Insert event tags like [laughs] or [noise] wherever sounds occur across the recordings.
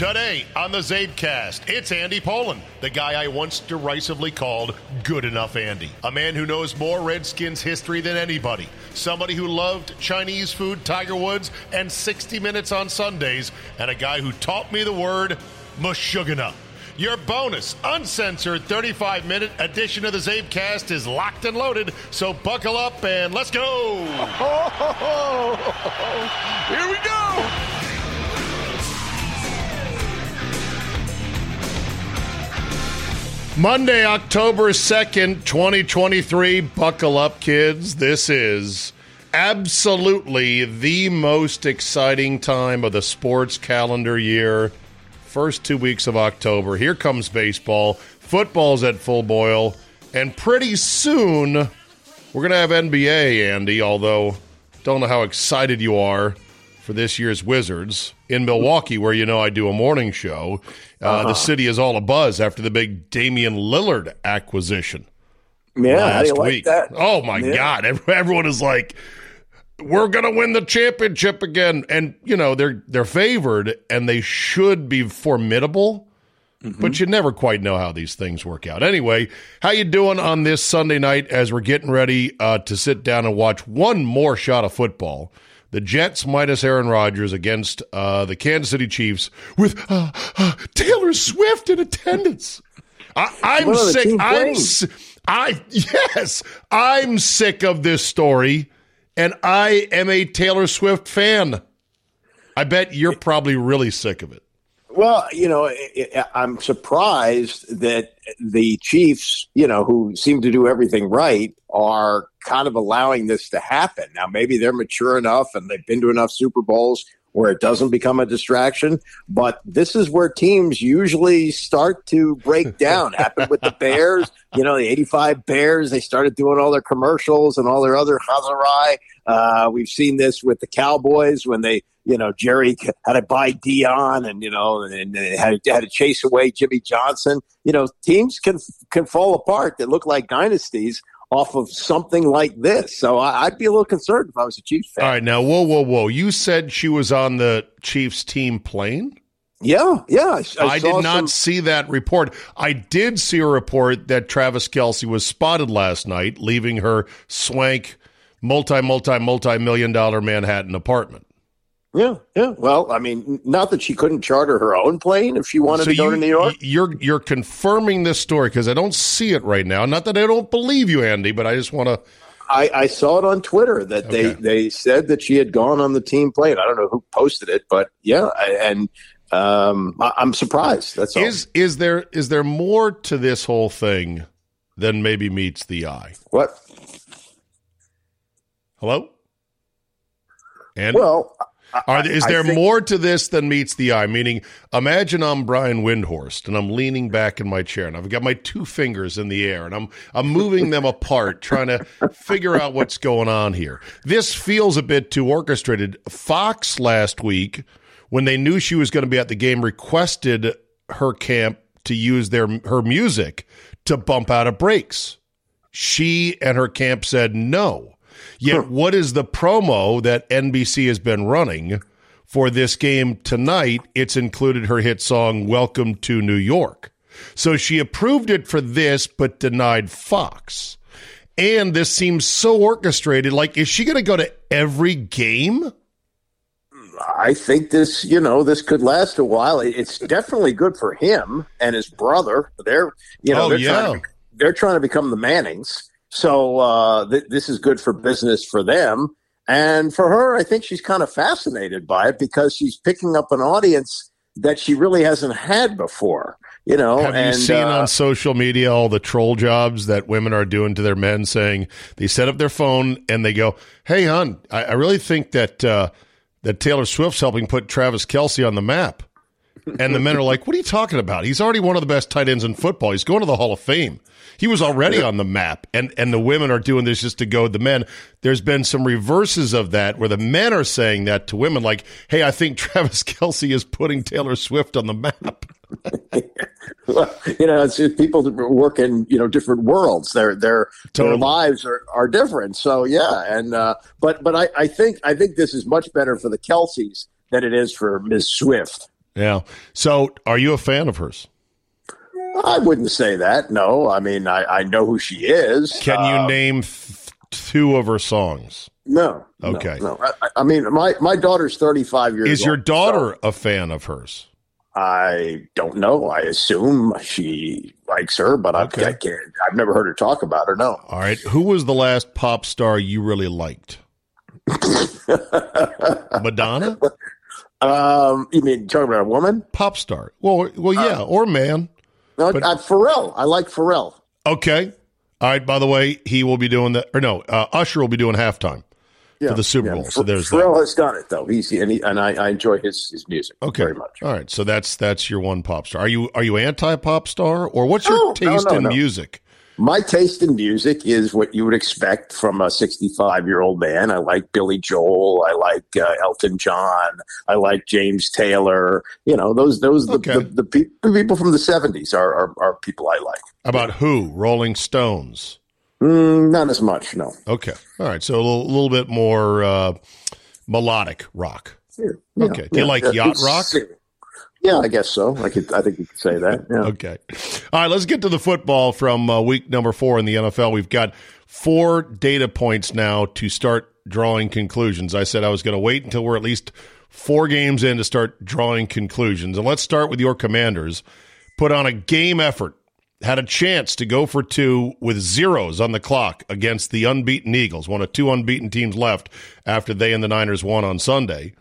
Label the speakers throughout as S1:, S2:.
S1: Today on the Czabecast, it's Andy Pollin, the guy I once derisively called Good Enough Andy. A man who knows more Redskins history than anybody. Somebody who loved Chinese food, Tiger Woods, and 60 Minutes on Sundays. And a guy who taught me the word Meshuggah. Your bonus, uncensored 35 minute edition of the Czabecast is locked and loaded, so buckle up and let's go! [laughs] Here we go! Monday, October 2nd, 2023. Buckle up, kids. This is absolutely the most exciting time of the sports calendar year. First two weeks of October. Here comes baseball. Football's at full boil. And pretty soon, we're going to have NBA, Andy, although don't know how excited you are for this year's Wizards in Milwaukee, where you know I do a morning show. Uh, uh-huh. The city is all a buzz after the big Damian Lillard acquisition.
S2: Yeah, last week. Like
S1: oh my yeah. God! Everyone is like, "We're gonna win the championship again," and you know they're they're favored, and they should be formidable. Mm-hmm. But you never quite know how these things work out. Anyway, how you doing on this Sunday night as we're getting ready uh, to sit down and watch one more shot of football? The Jets minus Aaron Rodgers against uh, the Kansas City Chiefs with uh, uh, Taylor Swift in attendance. I, am sick. I'm. I yes, I'm sick of this story, and I am a Taylor Swift fan. I bet you're probably really sick of it.
S2: Well, you know, I'm surprised that the Chiefs, you know, who seem to do everything right, are kind of allowing this to happen. Now, maybe they're mature enough and they've been to enough Super Bowls, where it doesn't become a distraction. But this is where teams usually start to break down. Happened with the [laughs] Bears, you know, the 85 Bears, they started doing all their commercials and all their other Hazarai. Uh, we've seen this with the Cowboys when they, you know, Jerry had to buy Deion and, you know, and, had, had to chase away Jimmy Johnson. You know, teams can, can fall apart that look like dynasties off of something like this. So I, would be a little concerned if I was a Chiefs fan.
S1: All right, now, whoa, whoa, whoa! You said she was on the Chiefs team plane.
S2: Yeah, yeah.
S1: I, I did not some... see that report. I did see a report that Travis Kelce was spotted last night leaving her swank, multi, multi, multi million dollar Manhattan apartment.
S2: Yeah, yeah. Well, I mean, not that she couldn't charter her own plane if she wanted so to go
S1: you,
S2: to New York.
S1: You're you're confirming this story because I don't see it right now. Not that I don't believe you, Andy, but I just want to.
S2: I, I, saw it on Twitter that okay. they they said that she had gone on the team plane. I don't know who posted it, but yeah, and um, I, am surprised. That's all.
S1: Is is there is there more to this whole thing than maybe meets the eye?
S2: What?
S1: Hello.
S2: And well,
S1: are, is there think, more to this than meets the eye? Meaning, imagine I'm Brian Windhorst and I'm leaning back in my chair and I've got my two fingers in the air and I'm I'm moving them apart, [laughs] trying to figure out what's going on here. This feels a bit too orchestrated. Fox last week, when they knew she was going to be at the game, requested her camp to use their her music to bump out of breaks. She and her camp said no. Yet, what is the promo that NBC has been running for this game tonight? It's included her hit song, Welcome to New York. So she approved it for this, but denied Fox. And this seems so orchestrated. Like, is she going to go to every game?
S2: I think this, you know, this could last a while. It's definitely good for him and his brother. They're, you know, oh, they're, yeah. trying to, they're trying to become the Mannings. So uh, th- this is good for business for them. And for her, I think she's kind of fascinated by it because she's picking up an audience that she really hasn't had before. You know,
S1: have
S2: and,
S1: you seen uh, on social media all the troll jobs that women are doing to their men, saying they set up their phone and they go, "Hey, hon, I, I really think that uh, that Taylor Swift's helping put Travis Kelce on the map." And the men are like, "What are you talking about? He's already one of the best tight ends in football. He's going to the Hall of Fame." He was already on the map, and and the women are doing this just to goad the men. There's been some reverses of that where the men are saying that to women, like, "Hey, I think [laughs] Travis Kelce is putting Taylor Swift on the map."
S2: Well, [laughs] you know, it's, it's people work in you know different worlds. Their their totally. their lives are, are different. So yeah, and uh, but but I, I think I think this is much better for the Kelces than it is for Ms. Swift.
S1: Yeah. So, are you a fan of hers?
S2: I wouldn't say that. No, I mean I, I know who she is.
S1: Can you um, name th- two of her songs?
S2: No.
S1: Okay.
S2: No. no. I, I, mean my my daughter's thirty five years.
S1: Is your daughter so a fan of hers?
S2: I don't know. I assume she likes her, but okay. I, I can't. I've never heard her talk about her. No.
S1: All right. Who was the last pop star you really liked? [laughs] Madonna.
S2: Um, you mean talking about a woman?
S1: Pop star. Well, well, yeah, uh, or man.
S2: No, but, uh, Pharrell. I like Pharrell.
S1: Okay. All right. By the way, he will be doing that. Or no, uh, Usher will be doing halftime yeah, for the Super yeah. Bowl. So there's
S2: Pharrell
S1: that.
S2: has done it though. He's and, he, and I, I, enjoy his his music okay. very much.
S1: All right. So that's that's your one pop star. Are you are you anti pop star or what's your no, taste no, no, in music?
S2: My taste in music is what you would expect from a 65 year old man. I like Billy Joel. I like uh, Elton John. I like James Taylor. You know, those those okay. the, the, the, pe- the, people from the 70s are, are, are people I like.
S1: About who? Rolling Stones.
S2: Mm, not as much, no.
S1: Okay, all right. So a little, little bit more uh, melodic rock. Yeah, okay. Do you like yeah, yacht rock?
S2: Yeah, I guess so. I could. I think you could say that. Yeah.
S1: okay. All right. Let's get to the football from uh, week number four in the NFL. We've got four data points now to start drawing conclusions. I said I was going to wait until we're at least four games in to start drawing conclusions. And let's start with your Commanders. Put on a game effort. Had a chance to go for two with zeros on the clock against the unbeaten Eagles, one of two unbeaten teams left after they and the Niners won on Sunday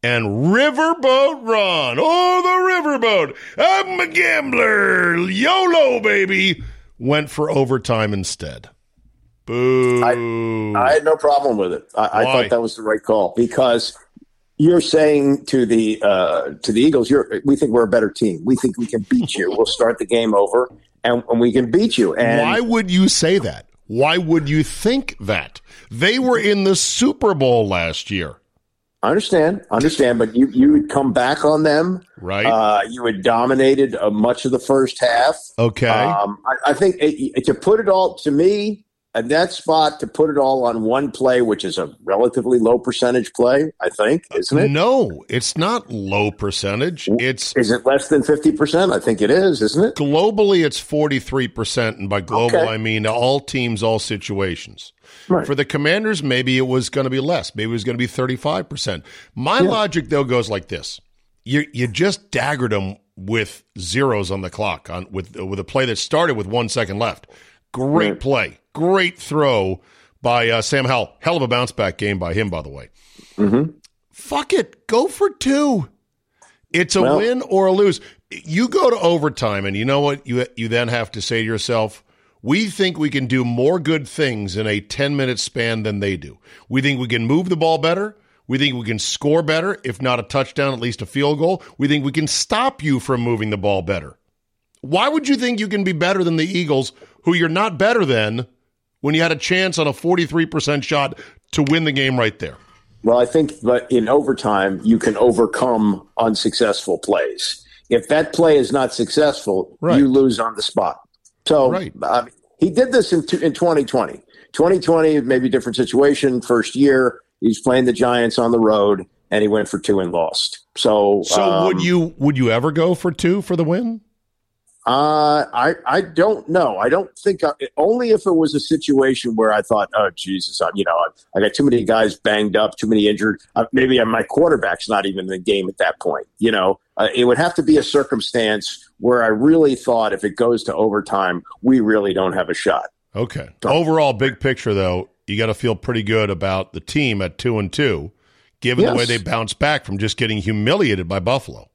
S1: and Riverboat Ron. Oh, the Riverboat. I'm a gambler. YOLO, baby. Went for overtime instead. Boo.
S2: I, I had no problem with it. I, I thought that was the right call because You're saying to the uh, to the Eagles, you're, we think we're a better team. We think we can beat you. We'll start the game over, and, and we can beat you. And
S1: why would you say that? Why would you think that? They were in the Super Bowl last year.
S2: I understand, understand, but you you would come back on them,
S1: right?
S2: Uh, you had dominated uh, much of the first half.
S1: Okay,
S2: um, I, I, think it, it, to put it all to me, at that spot to put it all on one play, which is a relatively low percentage play, I think, isn't it?
S1: No, it's not low percentage. It's
S2: is it less than fifty percent? I think it is, isn't it?
S1: Globally, it's forty three percent, and by global okay. I mean all teams, all situations. Right. For the Commanders, maybe it was going to be less. Maybe it was going to be thirty five percent. My yeah. logic though goes like this: you you just daggered them with zeros on the clock on with with a play that started with one second left. Great right. play Great throw by uh, Sam Howell. Hell of a bounce back game by him, by the way.
S2: Mm-hmm.
S1: Fuck it. Go for two. It's a well, win or a lose. You go to overtime, and you know what? You, you then have to say to yourself, we think we can do more good things in a 10 minute span than they do. We think we can move the ball better. We think we can score better, if not a touchdown, at least a field goal. We think we can stop you from moving the ball better. Why would you think you can be better than the Eagles, who you're not better than, when you had a chance on a 43% shot to win the game right there?
S2: Well, I think but in overtime, you can overcome unsuccessful plays. If that play is not successful, right. you lose on the spot. So right. he did this in, in 2020. 2020, maybe different situation. First year, he's playing the Giants on the road, and he went for two and lost. So,
S1: so um, would you would you ever go for two for the win?
S2: Uh, I I don't know. I don't think I, only if it was a situation where I thought, oh Jesus, I, you know, I, I got too many guys banged up, too many injured. Uh, maybe my quarterback's not even in the game at that point. You know, uh, it would have to be a circumstance where I really thought if it goes to overtime, we really don't have a shot.
S1: Okay. So, Overall, big picture though, you got to feel pretty good about the team at two and two, given yes. the way they bounced back from just getting humiliated by Buffalo.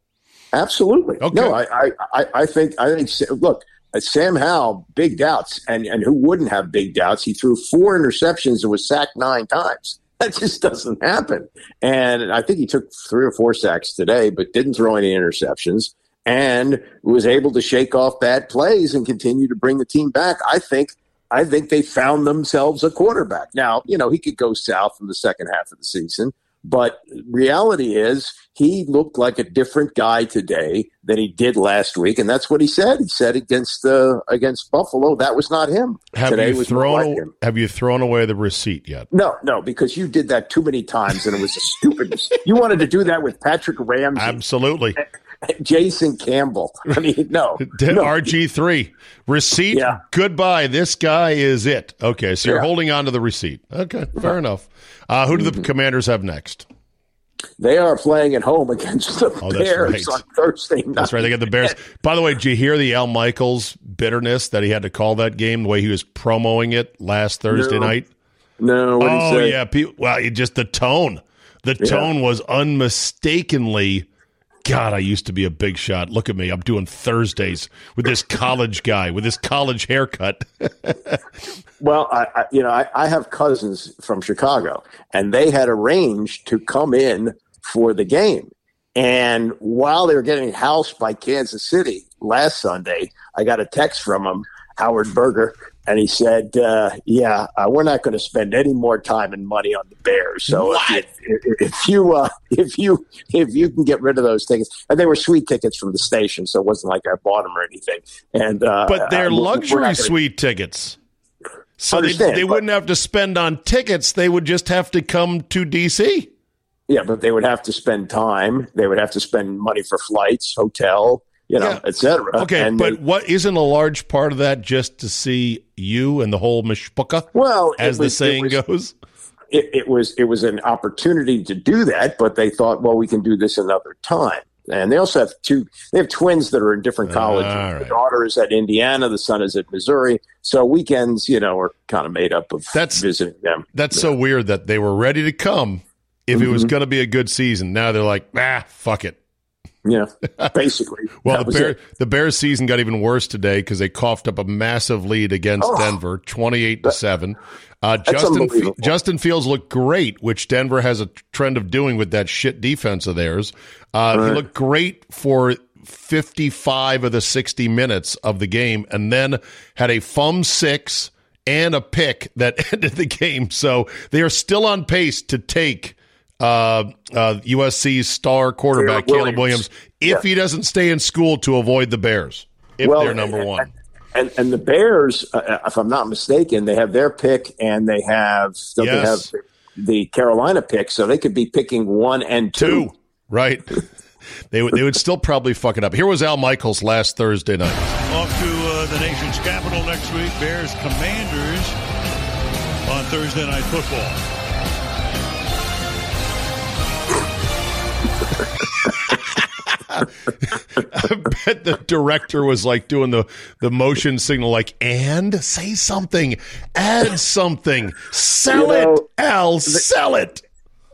S2: Absolutely. Okay. No, I, I, I think, I think, look, Sam Howell, big doubts, and, and who wouldn't have big doubts? He threw four interceptions and was sacked nine times. [laughs] That just doesn't happen. And I think he took three or four sacks today, but didn't throw any interceptions and was able to shake off bad plays and continue to bring the team back. I think I think they found themselves a quarterback. Now, you know, he could go south in the second half of the season, but reality is he looked like a different guy today than he did last week, and that's what he said. He said against uh, against Buffalo that was not him.
S1: Have today you thrown like Have you thrown away the receipt yet?
S2: No, no, because you did that too many times, and it was a stupid. [laughs] you wanted to do that with Patrick Ramsey,
S1: absolutely.
S2: Jason Campbell. [laughs] I mean, no. [laughs] no.
S1: RG3. Receipt. Yeah. Goodbye. This guy is it. Okay. So you're yeah. holding on to the receipt. Okay. Fair enough. Uh, who do the mm-hmm. commanders have next?
S2: They are playing at home against the oh, Bears right. on Thursday night.
S1: That's right. They got the Bears. By the way, did you hear the Al Michaels bitterness that he had to call that game the way he was promoing it last Thursday
S2: no.
S1: night?
S2: No.
S1: oh, yeah. People, well, just the tone. The tone yeah. was unmistakably God, I used to be a big shot. Look at me. I'm doing Thursdays with this college guy with this college haircut. [laughs]
S2: well, I, I, you know, I, I have cousins from Chicago, and they had arranged to come in for the game. And while they were getting housed by Kansas City last Sunday, I got a text from them, Howard Berger, and he said, uh, "Yeah, uh, we're not going to spend any more time and money on the Bears. So if, if, if, you uh, if you if you can get rid of those tickets, and they were sweet tickets from the station, so it wasn't like I bought them or anything. And uh,
S1: but they're luxury gonna, suite tickets, so they, they wouldn't have to spend on tickets. They would just have to come to DC.
S2: Yeah, but they would have to spend time. They would have to spend money for flights, hotel you know, yeah. etc.
S1: Okay, and but they, what isn't a large part of that just to see you and the whole mishpuka?
S2: Well,
S1: as was, the saying
S2: it was,
S1: goes.
S2: It, it, was it was an opportunity to do that, but they thought, well, we can do this another time. And they also have two. They have twins that are in different colleges. Right. The daughter is at Indiana. The son is at Missouri. So weekends, you know, are kind of made up of that's, visiting them.
S1: That's yeah. so weird that they were ready to come if mm-hmm. it was mm-hmm. going to be a good season. Now they're like, ah, fuck it.
S2: Yeah, basically. [laughs]
S1: well, the, Bear, the Bears season got even worse today because they coughed up a massive lead against oh, Denver, twenty-eight to seven. Uh, Justin Justin Fields looked great, which Denver has a trend of doing with that shit defense of theirs. Uh, right. He looked great for 55 of the 60 minutes of the game, and then had a fum six and a pick that [laughs] ended the game. So they are still on pace to take uh, uh, USC's star quarterback Caleb Williams, if yeah. he doesn't stay in school to avoid the Bears if well, they're number one.
S2: And and the Bears, uh, uh, if I'm not mistaken, they have their pick and they have so yes. they have the Carolina pick, so they could be picking one and two. two.
S1: Right. [laughs] they would they would still probably fuck it up. Here was Al Michaels last Thursday night.
S3: Off to uh, the nation's capital next week. Bears Commanders on Thursday night football.
S1: I bet the director was like doing the, the motion signal, like, and say something, add something, sell you know, it, Al, sell it.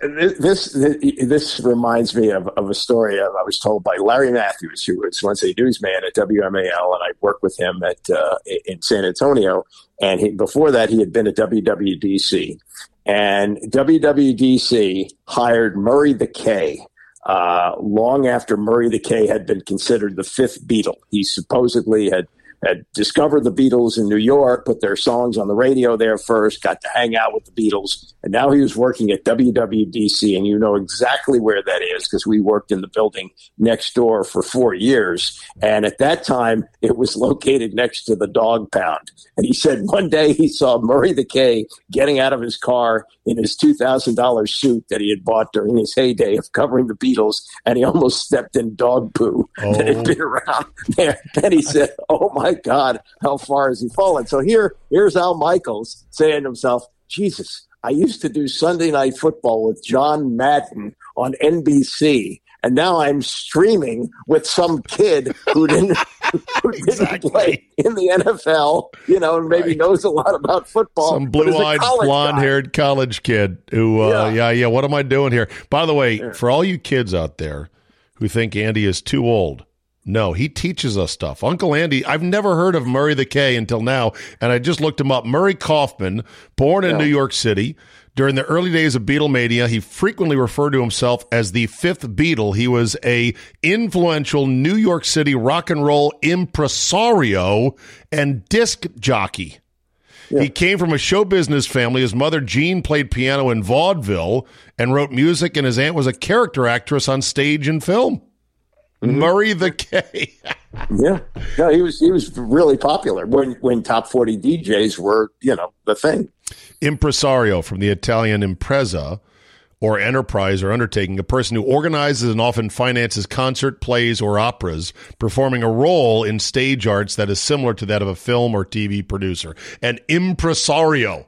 S2: This this reminds me of, of a story I was told by Larry Matthews, who was once a newsman at WMAL, and I worked with him at uh, in San Antonio. And he, before that, he had been at WWDC, and WWDC hired Murray the K, uh, long after Murray the K had been considered the fifth Beatle. He supposedly had had discovered the Beatles in New York, put their songs on the radio there first, got to hang out with the Beatles, and now he was working at WWDC, and you know exactly where that is because we worked in the building next door for four years, and at that time it was located next to the dog pound. And he said one day he saw Murray the K getting out of his car in his two thousand dollars suit that he had bought during his heyday of covering the Beatles, and he almost stepped in dog poo oh. [laughs] that had oh. been around there. And he said, "Oh my." My God, how far has he fallen? So here, here's Al Michaels saying to himself, Jesus, I used to do Sunday night football with John Madden on NBC. And now I'm streaming with some kid who didn't, [laughs] who didn't exactly. play in the NFL, you know, and maybe right. knows a lot about football.
S1: Some blue-eyed, blonde-haired college kid who, uh, yeah. yeah, yeah. What am I doing here? By the way, yeah. for all you kids out there who think Andy is too old, no, he teaches us stuff. Uncle Andy, I've never heard of Murray the K until now, and I just looked him up. Murray Kaufman, born in yeah. New York City. During the early days of Beatlemania, he frequently referred to himself as the fifth Beatle. He was a influential New York City rock and roll impresario and disc jockey. Yeah. He came from a show business family. His mother, Jean, played piano in vaudeville and wrote music, and his aunt was a character actress on stage and film. Mm-hmm. Murray the K. [laughs]
S2: yeah, no, he was he was really popular when when top forty DJs were you know the thing.
S1: Impresario from the Italian impresa or enterprise or undertaking, a person who organizes and often finances concert, plays, or operas, performing a role in stage arts that is similar to that of a film or TV producer. An impresario.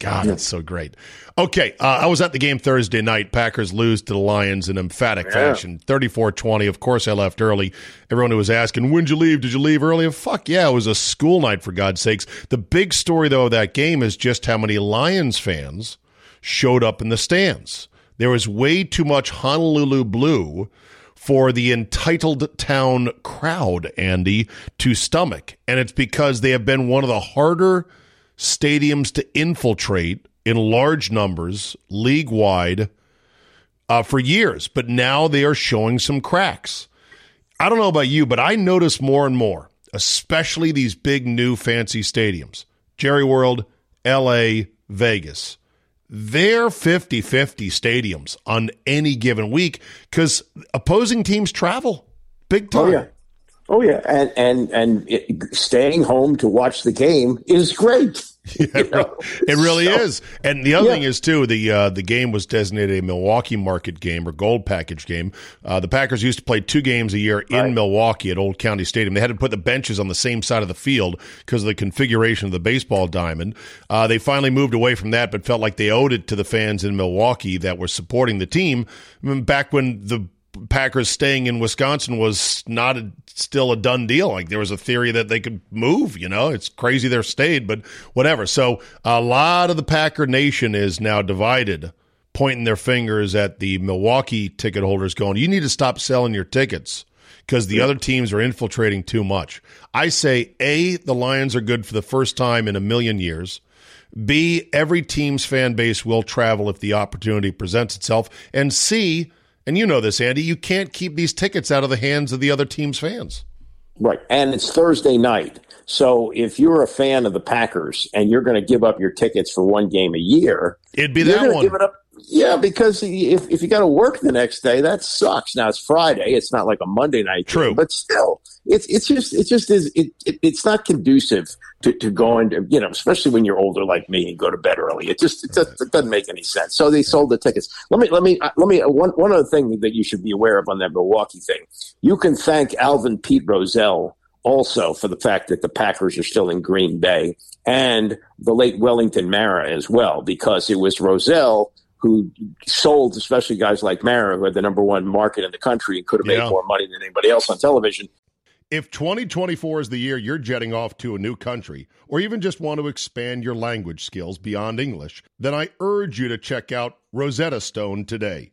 S1: God, that's so great. Okay, uh, I was at the game Thursday night. Packers lose to the Lions in emphatic yeah. fashion, 34-20. Of course, I left early. Everyone who was asking, when'd you leave? Did you leave early? Fuck yeah, it was a school night, for God's sakes. The big story, though, of that game is just how many Lions fans showed up in the stands. There was way too much Honolulu blue for the entitled town crowd, Andy, to stomach. And it's because they have been one of the harder – stadiums to infiltrate in large numbers league wide uh, for years, but now they are showing some cracks. I don't know about you, but I notice more and more, especially these big new fancy stadiums Jerry World, LA, Vegas. They're 50 50 stadiums on any given week because opposing teams travel big time.
S2: Oh, yeah. Oh yeah, and and and it, staying home to watch the game is great. [laughs]
S1: Yeah, [laughs] it really so, is. And the other yeah. thing is too the uh, the game was designated a Milwaukee market game or gold package game. Uh, the Packers used to play two games a year in right. Milwaukee at Old County Stadium. They had to put the benches on the same side of the field because of the configuration of the baseball diamond. Uh, they finally moved away from that, but felt like they owed it to the fans in Milwaukee that were supporting the team. back when the Packers staying in Wisconsin was not a, still a done deal. Like there was a theory that they could move. You know, it's crazy they're stayed, but whatever. So a lot of the Packer nation is now divided pointing their fingers at the Milwaukee ticket holders, going, "You need to stop selling your tickets." Because the other teams are infiltrating too much. I say, A, the Lions are good for the first time in a million years. B, every team's fan base will travel if the opportunity presents itself. And C, and you know this, Andy, you can't keep these tickets out of the hands of the other team's fans.
S2: Right. And it's Thursday night. So if you're a fan of the Packers and you're going to give up your tickets for one game a year,
S1: it'd be that one.
S2: Give it up. Yeah, because if, if you got to work the next day, that sucks. Now it's Friday; it's not like a Monday night.
S1: True,
S2: game, but still, it's it's just it just is it, it it's not conducive to, to going to you know especially when you're older like me and go to bed early. It just it, just, it doesn't make any sense. So they sold the tickets. Let me let me uh, let me uh, one one other thing that you should be aware of on that Milwaukee thing. You can thank Alvin Pete Rozelle also for the fact that the Packers are still in Green Bay and the late Wellington Mara as well, because it was Rozelle who sold, especially guys like Mara, who had the number one market in the country and could have yeah. made more money than anybody else on television.
S1: If 2024 is the year you're jetting off to a new country, or even just want to expand your language skills beyond English, then I urge you to check out Rosetta Stone today.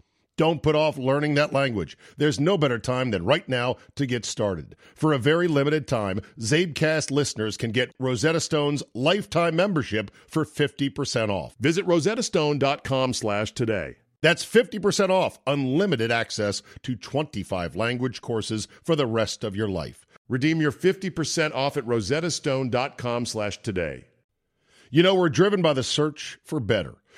S1: Don't put off learning that language. There's no better time than right now to get started. For a very limited time, Czabecast listeners can get Rosetta Stone's lifetime membership for 50% off. Visit rosettastone.com slash today. That's 50% off unlimited access to 25 language courses for the rest of your life. Redeem your 50% off at rosettastone.com slash today. You know, we're driven by the search for better.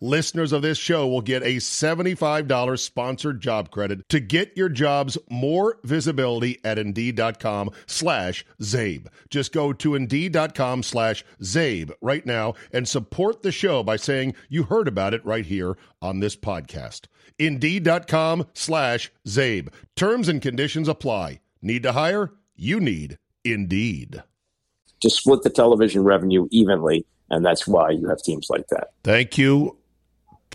S1: Listeners of this show will get a $75 sponsored job credit to get your jobs more visibility at Indeed.com slash Czabe. Just go to Indeed.com slash Czabe right now and support the show by saying you heard about it right here on this podcast. Indeed.com slash Czabe. Terms and conditions apply. Need to hire? You need Indeed.
S2: To split the television revenue evenly, and that's why you have teams like that.
S1: Thank you,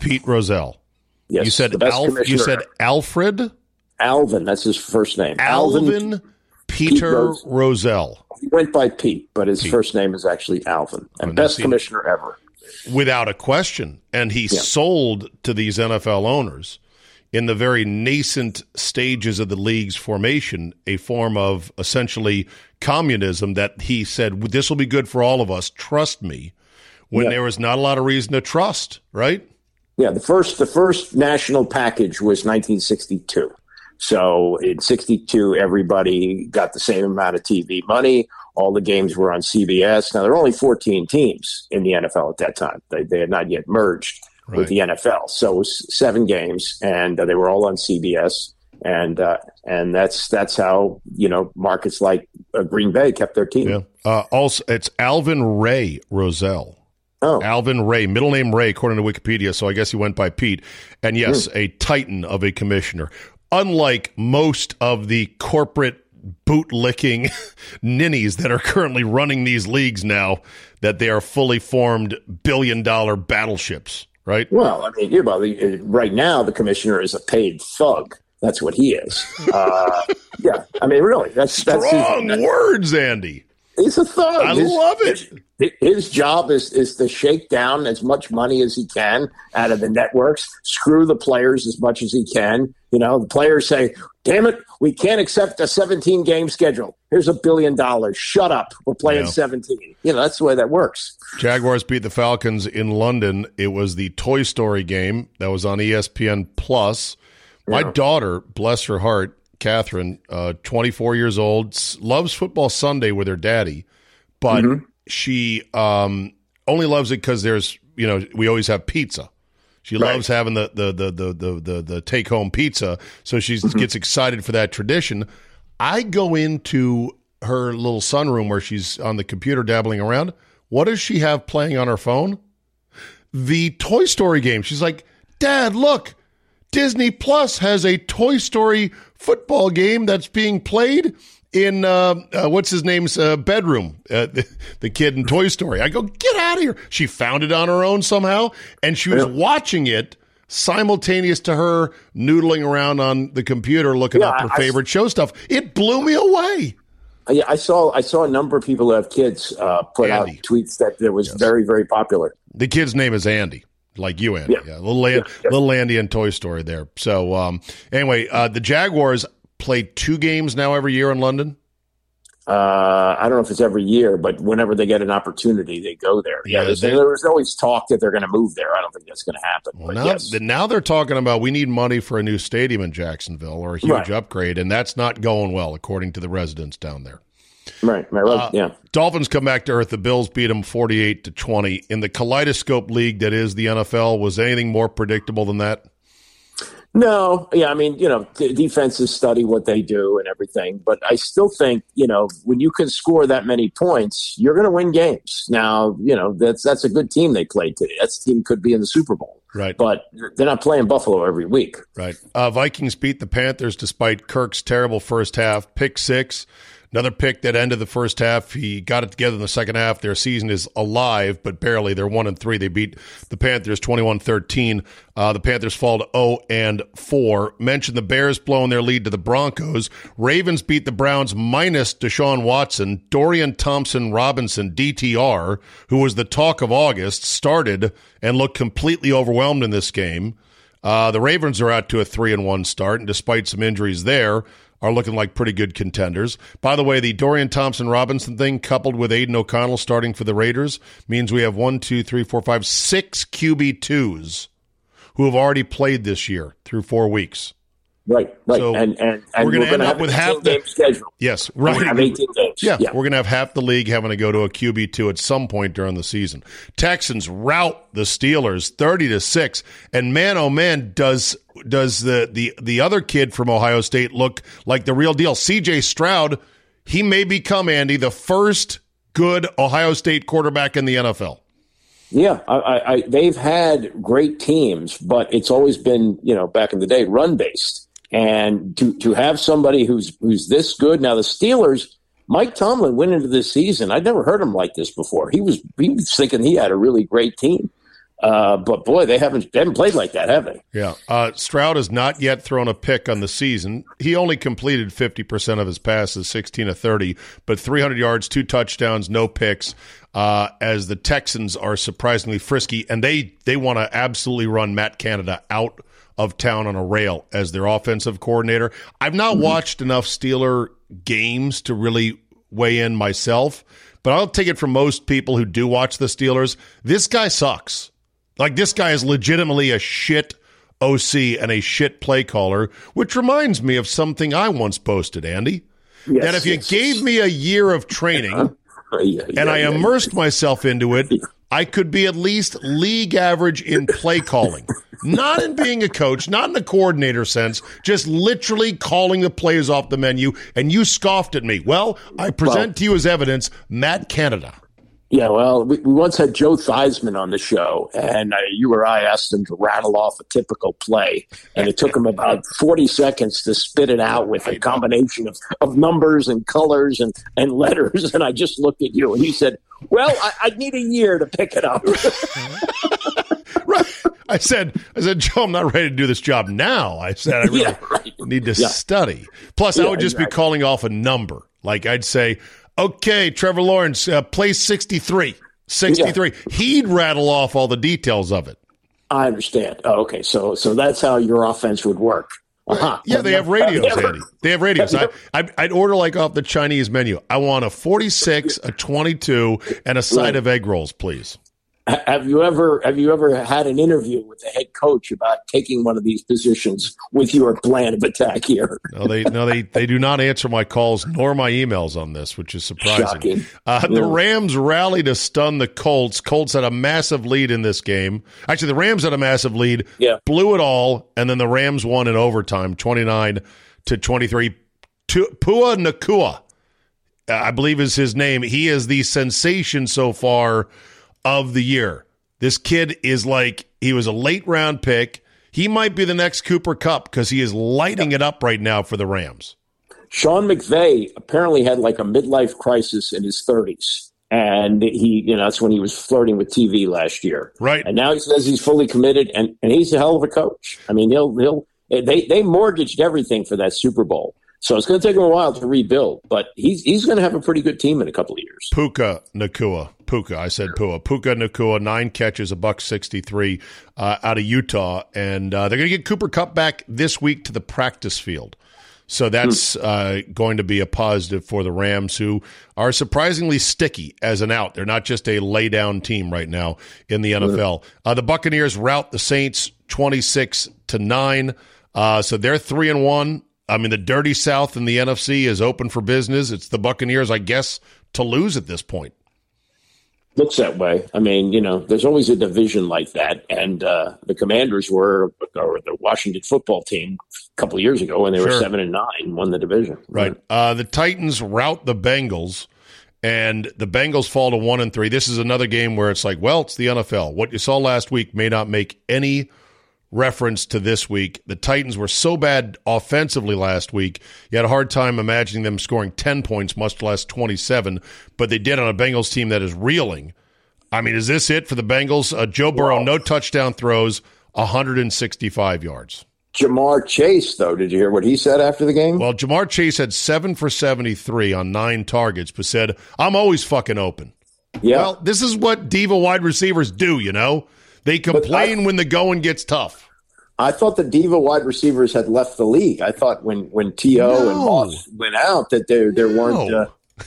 S1: Pete Rozelle.
S2: Yes,
S1: you said Alf, you said Alfred
S2: Alvin. That's his first name.
S1: Alvin, Alvin Peter Pete Rozelle.
S2: He went by Pete, but his Pete. first name is actually Alvin, and oh, best commissioner ever
S1: without a question. And he yeah. sold to these NFL owners in the very nascent stages of the league's formation a form of essentially communism that he said, This will be good for all of us. Trust me. When yeah. there was not a lot of reason to trust, right?
S2: Yeah, the first the first national package was 1962. So in 62, everybody got the same amount of TV money. All the games were on CBS. Now, there were only 14 teams in the NFL at that time. They, they had not yet merged right. with the NFL. So it was seven games, and uh, they were all on CBS. And uh, and that's that's how you know markets like uh, Green Bay kept their team.
S1: Yeah. Uh, also, it's Alvin Ray Rozelle. Oh. Alvin Ray, middle name Ray, according to Wikipedia. So I guess he went by Pete. And yes, mm. a titan of a commissioner. Unlike most of the corporate boot licking [laughs] ninnies that are currently running these leagues now that they are fully formed billion dollar battleships, right?
S2: Well, I mean, you know, right now the commissioner is a paid thug. That's what he is. Uh, [laughs] yeah, I mean, really, that's
S1: strong
S2: that's
S1: his, words, Andy.
S2: He's a thug.
S1: I his, love it.
S2: His, job is is to shake down as much money as he can out of the networks, screw the players as much as he can. You know, the players say, "Damn it, we can't accept a 17 game schedule. Here's a billion dollars. Shut up. We're playing yeah. 17." You know, that's the way that works.
S1: Jaguars beat the Falcons in London. It was the Toy Story game that was on ESPN Plus. My yeah. daughter, bless her heart, Catherine, uh, 24 years old, loves Football Sunday with her daddy, but mm-hmm. She um, only loves it because there's, you know, we always have pizza. She right. loves having the the the the the, the, the take home pizza, so she mm-hmm. gets excited for that tradition. I go into her little sunroom where she's on the computer dabbling around. What does she have playing on her phone? The Toy Story game. She's like, Dad, look, Disney Plus has a Toy Story football game that's being played in uh, uh, what's his name's uh, bedroom, uh, [laughs] the, the, kid in Toy Story. I go, get out of here. She found it on her own somehow, and she was yeah. watching it simultaneous to her noodling around on the computer looking yeah, up her I, favorite show stuff. It blew me away.
S2: Yeah, I saw I saw a number of people who have kids uh, put Andy. out tweets that it was yes. very very popular.
S1: The kid's name is Andy like you, Andy. Yeah, yeah. little Andy, yeah, yeah. little Andy and Toy Story there. So um, anyway, uh, the Jaguars play two games now every year in London.
S2: Uh, I don't know if it's every year, but whenever they get an opportunity, they go there. Yeah, there's, there's always talk that they're going to move there. I don't think that's going to happen.
S1: Well, now, yes. now they're talking about we need money for a new stadium in Jacksonville or a huge right. upgrade, and that's not going well, according to the residents down there.
S2: Right, right, uh, yeah.
S1: Dolphins come back to earth. The Bills beat them forty-eight to twenty in the kaleidoscope league that is the NFL. Was anything more predictable than that?
S2: No, yeah, I mean, you know, defenses study what they do and everything, but I still think, you know, when you can score that many points, you're going to win games. Now, you know, that's that's a good team they played today. That team could be in the Super Bowl,
S1: right?
S2: But they're not playing Buffalo every week,
S1: right? Uh, Vikings beat the Panthers despite Kirk's terrible first half, pick six. Another pick that ended the first half. He got it together in the second half. Their season is alive, but barely. They're one and three. They beat the Panthers 21-13. Uh, the Panthers fall to 0 and 4. Mentioned the Bears blowing their lead to the Broncos. Ravens beat the Browns minus Deshaun Watson. Dorian Thompson Robinson, DTR, who was the talk of August, started and looked completely overwhelmed in this game. Uh, the Ravens are out to a three and one start, and despite some injuries there, are looking like pretty good contenders. By the way, the Dorian Thompson Robinson thing, coupled with Aidan O'Connell starting for the Raiders, means we have one, two, three, four, five, six QB twos who have already played this year through four weeks.
S2: Right, right, so and, and, and
S1: we're going to end up with half the
S2: schedule.
S1: Yes, right.
S2: Have 18 games.
S1: Yeah, yeah. we're going to have half the league having to go to a QB two at some point during the season. Texans rout the Steelers thirty to six, and man, oh man, does does the the the other kid from Ohio State look like the real deal? C.J. Stroud, he may become Andy the first good Ohio State quarterback in the NFL.
S2: Yeah, I, I, they've had great teams, but it's always been, you know, back in the day, run based. And to to have somebody who's who's this good now, the Steelers. Mike Tomlin went into this season. I'd never heard him like this before. He was he was thinking he had a really great team. Uh, but boy, they haven't they haven't played like that, have they?
S1: Yeah. Uh, Stroud has not yet thrown a pick on the season. He only completed fifty percent of his passes, sixteen to thirty, but three hundred yards, two touchdowns, no picks. Uh, as the Texans are surprisingly frisky, and they they want to absolutely run Matt Canada out of town on a rail as their offensive coordinator. I've not mm-hmm. watched enough Steeler games to really weigh in myself, but I'll take it from most people who do watch the Steelers. This guy sucks. Like this guy is legitimately a shit OC and a shit play caller, which reminds me of something I once posted, Andy. Yes, that if you yes, gave me a year of training [laughs] yeah, yeah, and I immersed myself into it, I could be at least league average in play calling not in being a coach, not in the coordinator sense, just literally calling the plays off the menu. And you scoffed at me. Well, I present well, to you as evidence Matt Canada.
S2: Yeah, well, we, we once had Joe Theismann on the show, and uh, you or I asked him to rattle off a typical play, and it took him about 40 seconds to spit it out with a combination of, of numbers and colors and, and letters. And I just looked at you, and you said, Well, I, I need a year to pick it up. [laughs]
S1: right. I said, I said, Joe, I'm not ready to do this job now. I said, I [laughs] really
S2: Yeah, right.
S1: need to
S2: Yeah.
S1: study. Plus, I would just be calling off a number. Like I'd say, okay, Trevor Lawrence, uh, play 63. 63. He'd rattle off all the details of it.
S2: I understand. Oh, okay, so so that's how your offense would work. Uh-huh.
S1: Yeah, they have radios, Andy. They have radios. I, [laughs] I, I'd order like off the Chinese menu. I want a 46, a 22, and a side
S2: Right.
S1: of egg rolls, please.
S2: Ha- Have you ever have you ever had an interview with the head coach about taking one of these positions with your plan of attack here?
S1: No, they no they they do not answer my calls nor my emails on this, which is surprising. Uh, the Rams rally to stun the Colts. Colts had a massive lead in this game. Actually, the Rams had a massive lead.
S2: Yeah.
S1: blew it all, and then the Rams won in overtime, twenty nine to twenty three. Pua Nacua, I believe is his name. He is the sensation so far of the year. This kid is like he was a late round pick. He might be the next Cooper Kupp because he is lighting it up right now for the Rams.
S2: Sean McVay apparently had like a midlife crisis in his 30s. And he, you know, that's when he was flirting with TV last year.
S1: Right.
S2: And now he says he's fully committed and, and he's a hell of a coach. I mean, he'll, he'll, they, they mortgaged everything for that Super Bowl. So it's going to take him a while to rebuild, but he's, he's going to have a pretty good team in a couple of years.
S1: Puka Nacua. Puka, I said Pua. Puka Nacua, nine catches, a buck sixty-three uh, out of Utah, and uh, they're going to get Cooper Kupp back this week to the practice field. So that's uh, going to be a positive for the Rams, who are surprisingly sticky as an out. They're not just a lay down team right now in the NFL. Uh, the Buccaneers rout the Saints twenty-six to nine. Uh, so they're three and one. I mean, the dirty South in the NFC is open for business. It's the Buccaneers, I guess, to lose at this point.
S2: looks that way. I mean, you know, there's always a division like that, and uh, the Commanders were or the Washington football team a couple of years ago when they were seven and nine, won the division.
S1: Right. Uh, the Titans rout the Bengals, and the Bengals fall to one and three. This is another game where it's like, well, it's the NFL. What you saw last week may not make any reference to this week. The Titans were so bad offensively last week, you had a hard time imagining them scoring 10 points, much less 27, but they did on a Bengals team that is reeling. I mean, is this it for the Bengals? Uh, Joe Burrow, no touchdown throws, 165 yards.
S2: Ja'Marr Chase, though, did you hear what he said after the game?
S1: Well, Ja'Marr Chase had seven for 73 on nine targets, but said, I'm always fucking open.
S2: yeah,
S1: Well, this is what diva wide receivers do, you know? They complain when the going gets tough.
S2: I thought the diva wide receivers had left the league. I thought when when T.O. and Moss went out that there there weren't. Uh,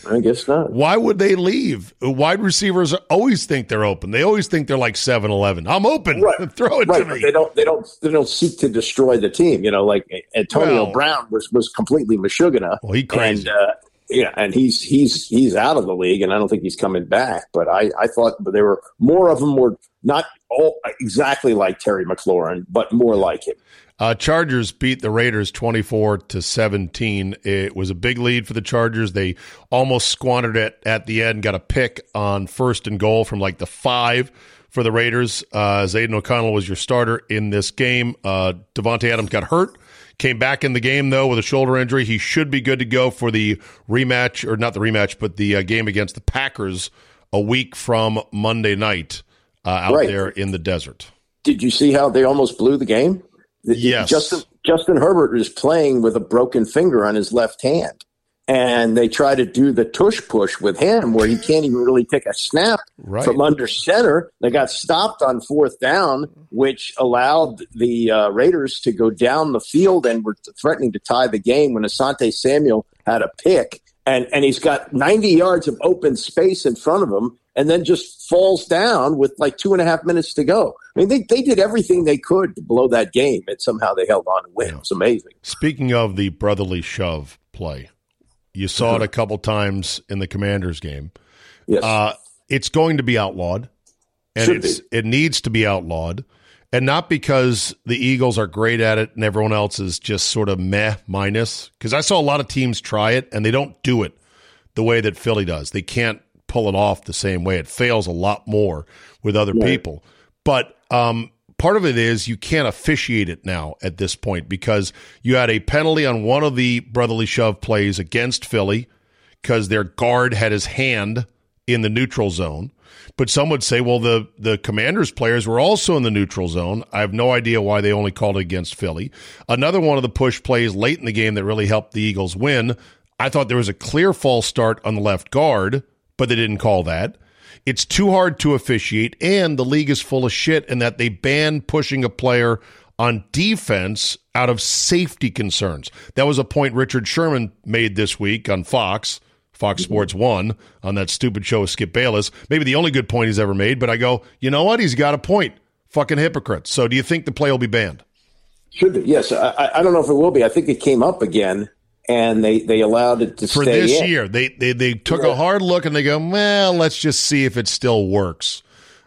S2: I guess not.
S1: Why would they leave? Wide receivers always think they're open. They always think they're like 7 Eleven. I'm open.
S2: Right. [laughs]
S1: Throw it
S2: Right,
S1: to me.
S2: they don't. They don't. They don't seek to destroy the team. You know, like Antonio
S1: Well-
S2: Brown was was completely Meshuggah.
S1: Well, he crazy.
S2: And, uh, yeah, and he's he's he's out of the league, and I don't think he's coming back. But I I thought there were more of them were not all exactly like Terry McLaurin, but more like him.
S1: Uh, Chargers beat the Raiders 24 to 17. It was a big lead for the Chargers. They almost squandered it at the end, got a pick on first and goal from like the five for the Raiders. Uh, Aidan O'Connell was your starter in this game. Uh, Davante Adams got hurt. Came back in the game though with a shoulder injury. He should be good to go for the rematch, or not the rematch, but the uh, game against the Packers a week from Monday night uh, out
S2: Right.
S1: there in the desert.
S2: Did you see how they almost blew the game?
S1: Yes.
S2: Justin Justin Herbert is playing with a broken finger on his left hand. And they try to do the tush push with him where he can't even really take a snap
S1: Right.
S2: from under center. They got stopped on fourth down, which allowed the uh, Raiders to go down the field and were threatening to tie the game when Asante Samuel had a pick. And, and he's got 90 yards of open space in front of him and then just falls down with like two and a half minutes to go. I mean, they, they did everything they could to blow that game, and somehow they held on to win. It was amazing.
S1: Speaking of the brotherly shove play, you saw it a couple times in the Commanders game.
S2: Yes.
S1: Uh, it's going to be outlawed, and it needs to be outlawed, and not because the Eagles are great at it and everyone else is just sort of meh minus. Because I saw a lot of teams try it and they don't do it the way that Philly does. They can't pull it off the same way. It fails a lot more with other right. people. But um, part of it is you can't officiate it now at this point because you had a penalty on one of the brotherly shove plays against Philly because their guard had his hand in the neutral zone. But some would say, well, the, the Commanders players were also in the neutral zone. I have no idea why they only called it against Philly. Another one of the push plays late in the game that really helped the Eagles win. I thought there was a clear false start on the left guard, but they didn't call that. It's too hard to officiate, and the league is full of shit in that they ban pushing a player on defense out of safety concerns. That was a point Richard Sherman made this week on Fox Fox mm-hmm. Sports One on that stupid show with Skip Bayless. Maybe the only good point he's ever made, but I go, you know what? He's got a point. Fucking hypocrites. So do you think the play will be banned?
S2: Should be. Yes. I, I don't know if it will be. I think it came up again and they, they allowed it to stay.
S1: for this in. year. They they they took yeah. a hard look and they go, well, let's just see if it still works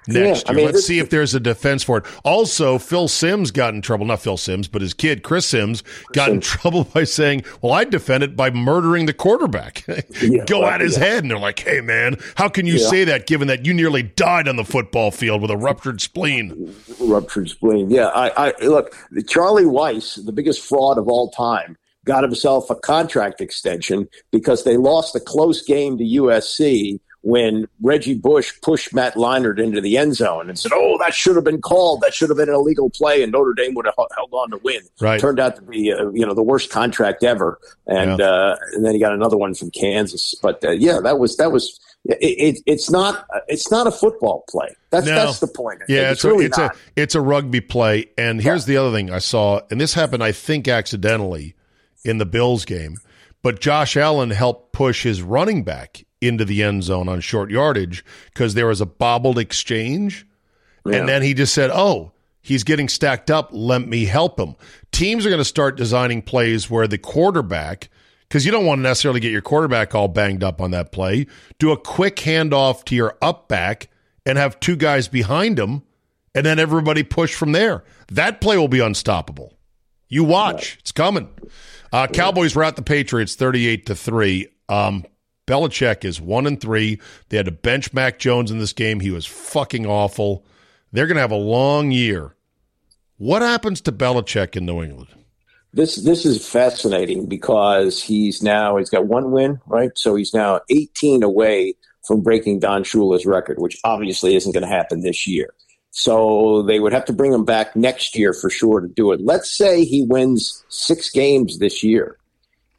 S1: next yeah, year. I mean, Let's see if there's a defense for it. Also, Phil Simms got in trouble. Not Phil Simms, but his kid, Chris Simms, got in trouble by saying, Well, I defend it by murdering the quarterback. [laughs] Yeah, Go at his yeah. head. And they're like, Hey, man, how can you say that given that you nearly died on the football field with a ruptured spleen?
S2: Ruptured spleen. Yeah. I, I look, Charlie Weis, the biggest fraud of all time, got himself a contract extension because they lost a close game to USC when Reggie Bush pushed Matt Leinart into the end zone and said, "Oh, that should have been called. That should have been an illegal play, and Notre Dame would have held on to win."
S1: Right.
S2: Turned out to be, uh, you know, the worst contract ever, and yeah. uh, and then he got another one from Kansas. But uh, yeah, that was that was. It, it, it's not it's not a football play. That's no. that's the point.
S1: Yeah, it's, it's, really a, it's a it's a rugby play. And here's yeah. the other thing I saw, and this happened, I think, accidentally in the Bills game. But Josh Allen helped push his running back into the end zone on short yardage because there was a bobbled exchange. Yeah. And then he just said, Oh, he's getting stacked up. Let me help him. Teams are going to start designing plays where the quarterback, because you don't want to necessarily get your quarterback all banged up on that play, do a quick handoff to your up back and have two guys behind him, and then everybody push from there. That play will be unstoppable. You watch, it's coming. Uh, Cowboys were at the Patriots 38 to 3. Um, Belichick is one and three. They had to bench Mac Jones in this game. He was fucking awful. They're going to have a long year. What happens to Belichick in New England?
S2: This this is fascinating because he's now he's got one win, right? So he's now 18 away from breaking Don Shula's record, which obviously isn't going to happen this year. So they would have to bring him back next year for sure to do it. Let's say he wins six games this year.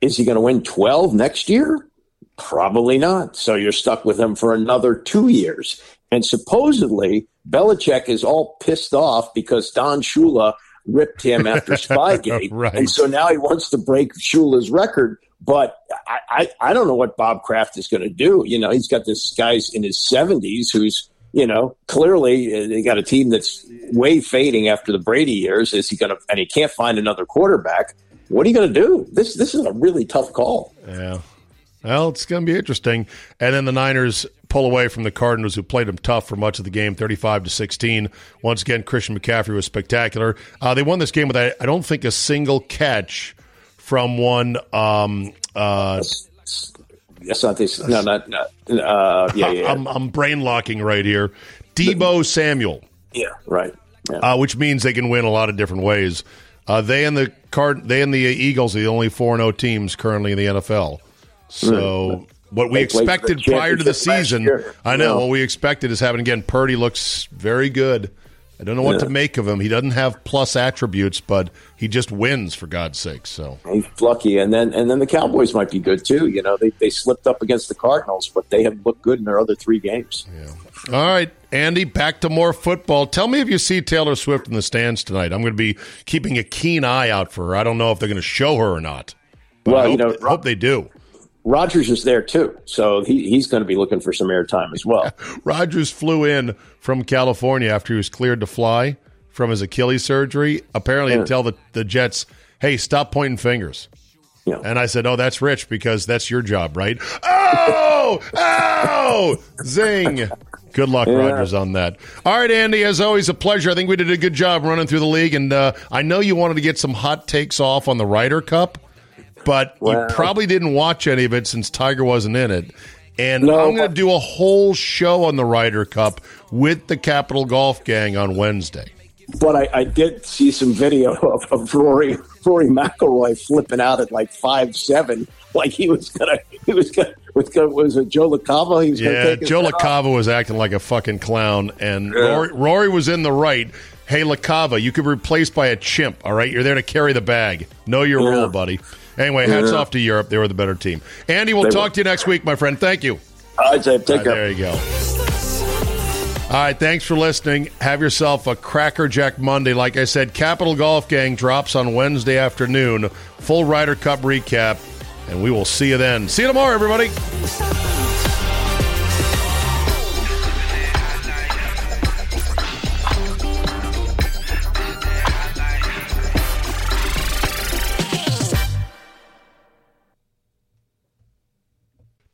S2: Is he going to win 12 next year? Probably not. So you're stuck with him for another two years. And supposedly, Belichick is all pissed off because Don Shula ripped him after [laughs] Spygate.
S1: right.
S2: And so now he wants to break Shula's record. But I, I, I don't know what Bob Kraft is going to do. You know, he's got this guy's in his 70s who's, you know, clearly uh, they got a team that's way fading after the Brady years. Is he going to, and he can't find another quarterback. What are you going to do? This, this is a really tough call.
S1: Yeah. Well, it's going to be interesting. And then the Niners pull away from the Cardinals, who played them tough for much of the game, thirty-five to sixteen. Once again, Christian McCaffrey was spectacular. Uh, they won this game with I don't think a single catch from one. Um, uh,
S2: Yes, not this. No, not. not uh, yeah, yeah.
S1: I'm, I'm brain locking right here. Deebo Samuel.
S2: Yeah, right. Yeah.
S1: Uh, which means they can win a lot of different ways. Uh, they and the card, they and the Eagles are the only four zero oh teams currently in the NFL. So what we expected prior to the season, I know what we expected is happening again. Purdy looks very good. I don't know what yeah. to make of him. He doesn't have plus attributes, but he just wins for God's sake. So
S2: he's lucky, and then and then the Cowboys might be good too. You know, they they slipped up against the Cardinals, but they have looked good in their other three games.
S1: Yeah. All right, Andy, back to more football. Tell me if you see Taylor Swift in the stands tonight. I'm going to be keeping a keen eye out for her. I don't know if they're going to show her or not. well, hope, you know, hope they do.
S2: Rodgers is there too, so he, he's going to be looking for some airtime as well. [laughs]
S1: Rodgers flew in from California after he was cleared to fly from his Achilles surgery. Apparently, yeah. to tell the, the Jets, "Hey, stop pointing fingers." Yeah. And I said, "Oh, that's rich because that's your job, right?" [laughs] Oh, oh, zing! Good luck, yeah. Rodgers, on that. All right, Andy. As always, a pleasure. I think we did a good job running through the league, and uh, I know you wanted to get some hot takes off on the Ryder Cup but well, you probably didn't watch any of it since Tiger wasn't in it. And no, I'm going to do a whole show on the Ryder Cup with the Capital Golf Gang on Wednesday.
S2: But I, I did see some video [laughs] of, of Rory Rory McIlroy flipping out at like five seven, like he was gonna he was gonna with was it Joe LaCava? He was
S1: yeah, Joe LaCava was acting like a fucking clown, and yeah. Rory, Rory was in the right. Hey, LaCava, you could be replaced by a chimp. All right, you're there to carry the bag. Know your yeah. role, buddy. Anyway, hats yeah. off to Europe. They were the better team. Andy, we'll they talk were. to you next week, my friend. Thank you.
S2: All right, Dave. Take care.
S1: There you go. All right, thanks for listening. Have yourself a Crackerjack Monday. Like I said, Capital Golf Gang drops on Wednesday afternoon. Full Ryder Cup recap, and we will see you then. See you tomorrow, everybody.